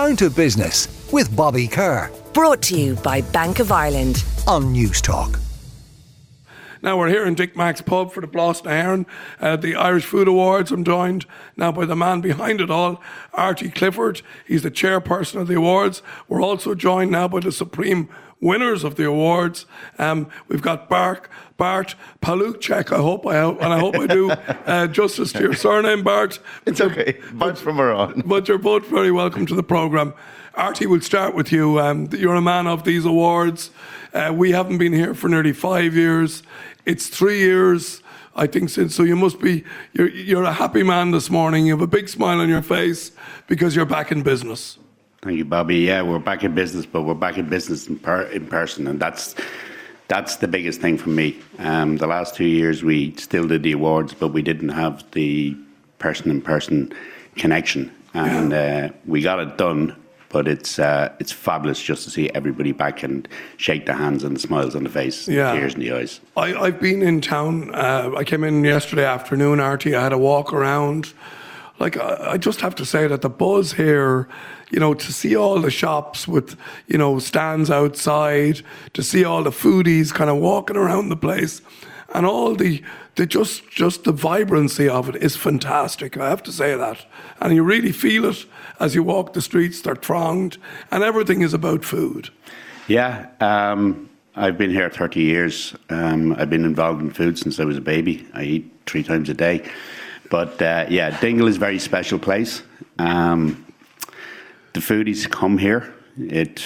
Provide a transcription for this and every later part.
Down to Business with Bobby Kerr Brought to you by Bank of Ireland. on Newstalk. Now we're here in Dick Mack's pub for the Blas na hÉireann, uh, the Irish Food Awards. I'm joined now by the man behind it all, Artie Clifford. He's the chairperson of the awards. We're also joined now by the supreme winners of the awards. Um, we've got Bart, Bart Palukchek. I hope I and I hope I do uh, justice to your surname, Bart. It's okay. Bart from Aran. But you're both very welcome to the programme. Artie, we'll start with you. Um, you're a man of these awards. Uh, we haven't been here for nearly five years. It's three years, I think, since. So you must be, you're, you're a happy man this morning. You have a big smile on your face because you're back in business. Thank you, Bobby. Yeah, we're back in business, but we're back in business in, per, in person, and that's that's the biggest thing for me. Um, the last two years, we still did the awards, but we didn't have the person-in-person connection, and uh, we got it done. But it's uh, it's fabulous just to see everybody back and shake the hands and the smiles on the face, Yeah. tears in the eyes. I, I've been in town. Uh, I came in yesterday afternoon, Artie. I had a walk around. Like, I, I just have to say that the buzz here, you know, to see all the shops with, you know, stands outside, to see all the foodies kind of walking around the place, and all the, the just, just the vibrancy of it is fantastic. I have to say that. And you really feel it as you walk the streets, they're thronged, and everything is about food. Yeah, um, I've been here 30 years. Um, I've been involved in food since I was a baby. I eat three times a day. But uh, yeah, Dingle is a very special place. Um, the foodies come here. It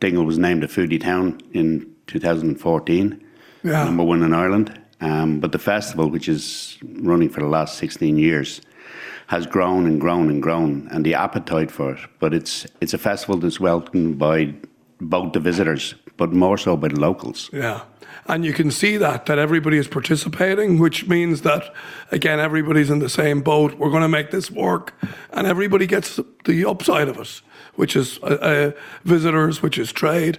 Dingle was named a foodie town in 2014, Yeah. number one in Ireland. Um, but the festival, which is running for the last 16 years, has grown and grown and grown, and the appetite for it. But it's it's a festival that's welcomed by both the visitors, but more so by the locals. Yeah. And you can see that, that everybody is participating, which means that, again, everybody's in the same boat. We're going to make this work. And everybody gets the upside of it, which is uh, uh, visitors, which is trade.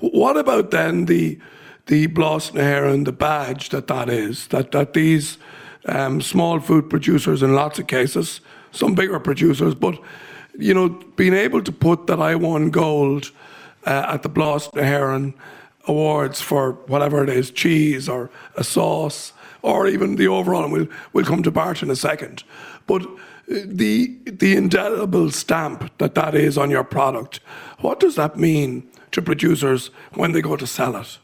What about then the, the Blas na hÉireann, the badge that that is, that, that these um, small food producers, in lots of cases, some bigger producers, but, you know, being able to put that I won gold uh, at the Blas na hÉireann awards for whatever it is, cheese or a sauce, or even the overall. And we'll we'll come to Bart in a second, but uh, the the indelible stamp that that is on your product. What does that mean to producers when they go to sell it?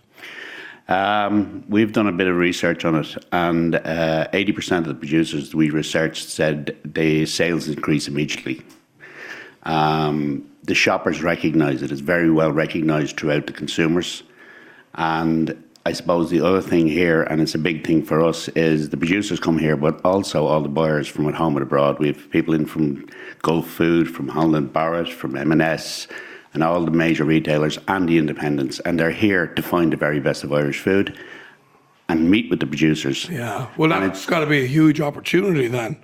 Um, we've done a bit of research on it, and uh, 80% of the producers we researched said the sales increase immediately. Um, the shoppers recognise it. It's very well recognised throughout the consumers. And I suppose the other thing here, and it's a big thing for us, is the producers come here, but also all the buyers from at home and abroad. We have people in from Gulfood, from Holland Barrett, from M&S, and all the major retailers and the independents. And they're here to find the very best of Irish food and meet with the producers. Yeah, well, that's got to be a huge opportunity then.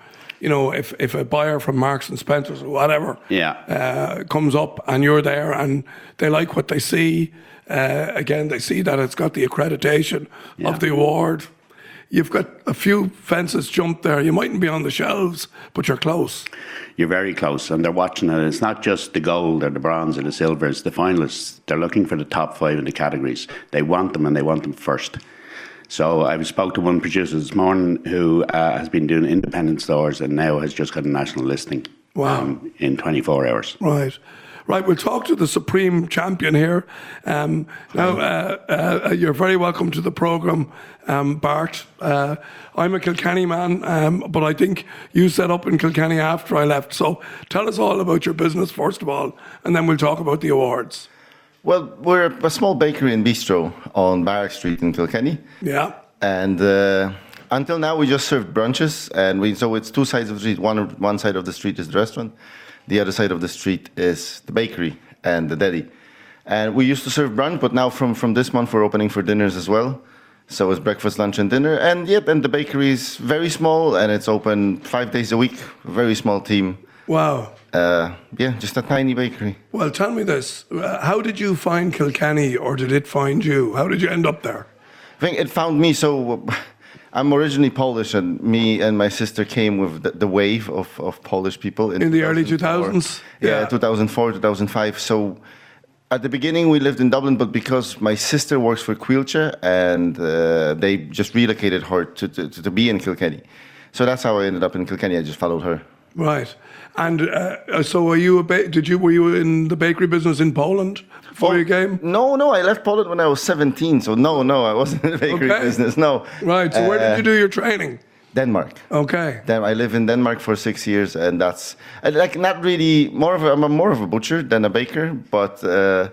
You know, if, if a buyer from Marks and Spencers or whatever Yeah. uh, comes up and you're there and they like what they see, uh, again, they see that it's got the accreditation Yeah. of the award. You've got a few fences jumped there. You mightn't be on the shelves, but you're close. You're very close, and they're watching it. It's not just the gold or the bronze or the silver, it's the finalists. They're looking for the top five in the categories. They want them and they want them first. So I spoke to one producer this morning who uh, has been doing independent stores and now has just got a national listing Wow. in 24 hours. Right. Right, we'll talk to the supreme champion here. Um, now, uh, uh, you're very welcome to the programme, um, Bart. Uh, I'm a Kilkenny man, um, but I think you set up in Kilkenny after I left. So tell us all about your business, first of all, and then we'll talk about the awards. Well, we're a small bakery and bistro on Barrack Street in Kilkenny. Yeah. And uh, until now, we just served brunches. And we, so it's two sides of the street. One, one side of the street is the restaurant, the other side of the street is the bakery and the deli. And we used to serve brunch, but now from, from this month, we're opening for dinners as well. So it's breakfast, lunch, and dinner. And yep, and the bakery is very small and it's open five days a week. Very small team. Wow. Uh, yeah, just a tiny bakery. Well, tell me this. Uh, how did you find Kilkenny, or did it find you? How did you end up there? I think it found me. So I'm originally Polish, and me and my sister came with the, the wave of, of Polish people In in the early 2000s? Yeah, Yeah. 2004, 2005. So at the beginning, we lived in Dublin, but because my sister works for Quilcha, and uh, they just relocated her to, to, to be in Kilkenny. So that's how I ended up in Kilkenny. I just followed her. Right. And uh, so, were you a ba- did you were you in the bakery business in Poland before your game? No, no, I left Poland when I was 17. So no, no, I wasn't in the bakery Okay. business. No. Right. So, where Uh, did you do your training? Denmark. Okay. Then I live in Denmark for six years, and that's like not really more of a, I'm a more of a butcher than a baker, but uh,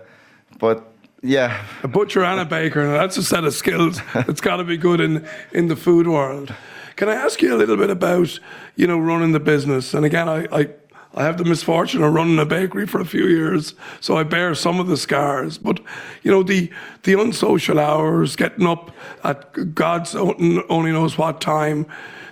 but yeah, A butcher and a baker. That's a set of skills that's got to be good in in the food world. Can I ask you a little bit about you know running the business? And again, I. I I have the misfortune of running a bakery for a few years, so I bear some of the scars. But you know, the the unsocial hours, getting up at God's own, only knows what time,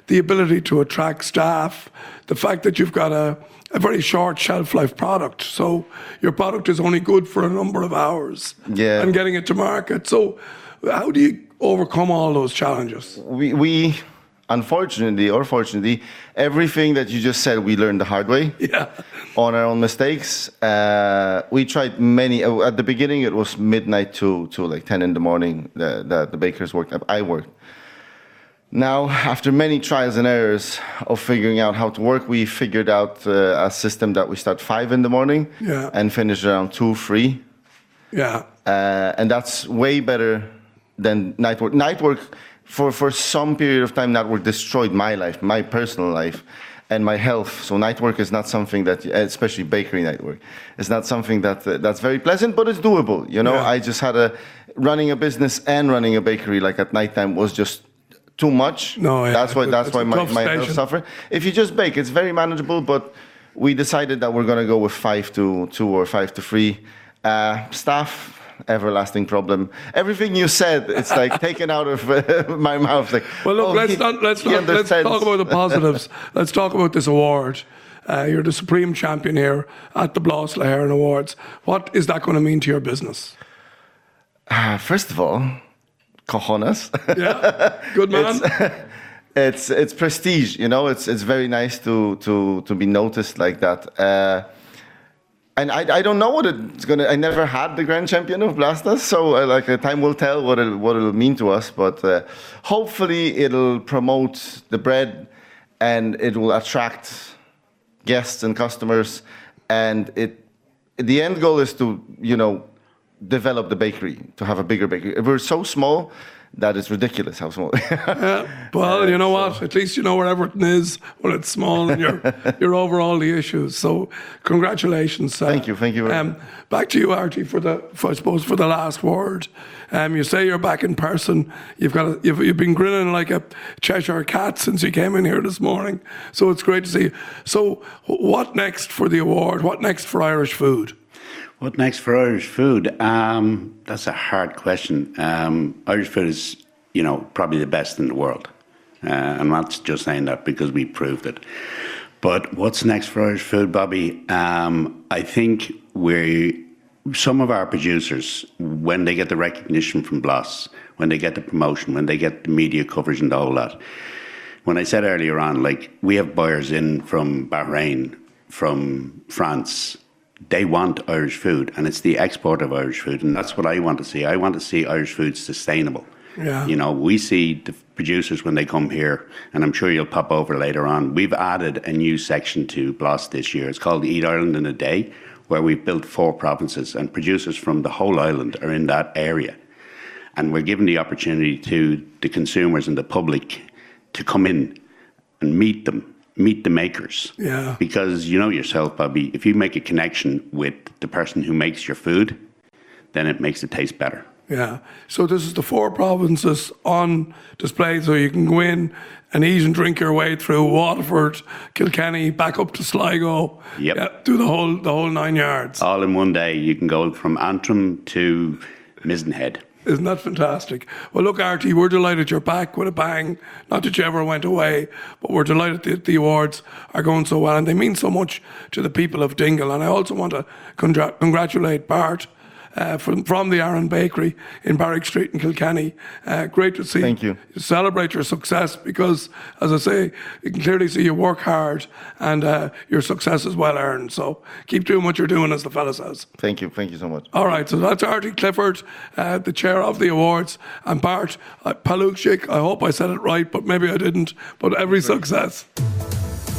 the ability to attract staff, the fact that you've got a, a very short shelf life product, so your product is only good for a number of hours, Yeah. and getting it to market. So, how do you overcome all those challenges? we we unfortunately or fortunately everything that you just said we learned the hard way. Yeah, on our own mistakes. Uh, we tried many. Uh, at the beginning, it was midnight to to like ten in the morning. The the, the bakers worked. I worked. Now, after many trials and errors of figuring out how to work, we figured out uh, a system that we start five in the morning Yeah. and finish around two, three, yeah, uh, and that's way better than night work. Night work, for, for some period of time, night work destroyed my life, my personal life, and my health. So night work is not something that, especially bakery night work, is not something that uh, that's very pleasant, but it's doable. You know, Yeah. I just had a running a business and running a bakery like at nighttime was just too much. No, yeah, that's why that's why my, my health suffered. If you just bake, it's very manageable, but we decided that we're going to go with five to two or five to three. Uh, staff, everlasting problem. Everything you said, it's like taken out of uh, my mouth. Like, Well, look, oh, let's he- not let's not let's talk about the positives. let's talk about this award. Uh, you're the supreme champion here at the Blas na hÉireann Awards. What is that going to mean to your business? Uh, first of all, cojones. Yeah, good man. it's it's prestige, you know. It's it's very nice to to to be noticed like that. Uh, and I, I don't know what it's gonna. I never had the grand champion of Blastas, so uh, like uh, time will tell what it what it'll mean to us. But uh, hopefully it'll promote the bread, and it will attract guests and customers. And it the end goal is to you know develop the bakery to have a bigger bakery. We're so small that it's ridiculous how small. Yeah. Well, you know what? At least you know where Everton is when it's small and you're you're over all the issues. So, congratulations. uh, Thank you, thank you very Um, back to you, Artie, for the for, I suppose for the last word. Um, you say you're back in person. You've got a, you've you've been grinning like a Cheshire cat since you came in here this morning. So it's great to see. you. So, what next for the award? What next for Irish food? What next for Irish food? Um, that's a hard question. Um, Irish food is, you know, probably the best in the world. Uh, I'm not just saying that because we proved it. But what's next for Irish food, Bobby? Um, I think we, some of our producers, when they get the recognition from Blas, when they get the promotion, when they get the media coverage and all that, when I said earlier on, like we have buyers in from Bahrain, from France, they want Irish food, and it's the export of Irish food, and that's what I want to see. I want to see Irish food sustainable. Yeah. You know, we see the producers when they come here, and I'm sure you'll pop over later on. We've added a new section to Blas this year. It's called Eat Ireland in a Day, where we've built four provinces, and producers from the whole island are in that area. And we're giving the opportunity to the consumers and the public to come in and meet them, meet the makers. Yeah. Because you know yourself, Bobby, if you make a connection with the person who makes your food, then it makes it taste better. Yeah. So this is the four provinces on display, so you can go in and eat and drink your way through Waterford, Kilkenny, back up to Sligo. Yep. Yeah, do the whole the whole nine yards. All in one day, you can go from Antrim to Mizen Head. Isn't that fantastic? Well, look, Artie, we're delighted you're back with a bang. Not that you ever went away, but we're delighted that the awards are going so well and they mean so much to the people of Dingle. And I also want to congrat- congratulate Bart uh, from, from the Aran Bakery in Barrack Street in Kilkenny. Uh, great to see. Thank you. Celebrate your success because, as I say, you can clearly see you work hard and uh, your success is well earned. So keep doing what you're doing, as the fella says. Thank you. Thank you so much. All right, so that's Artie Clifford, uh, the chair of the awards, and Bart uh. I hope I said it right, but maybe I didn't. But every success.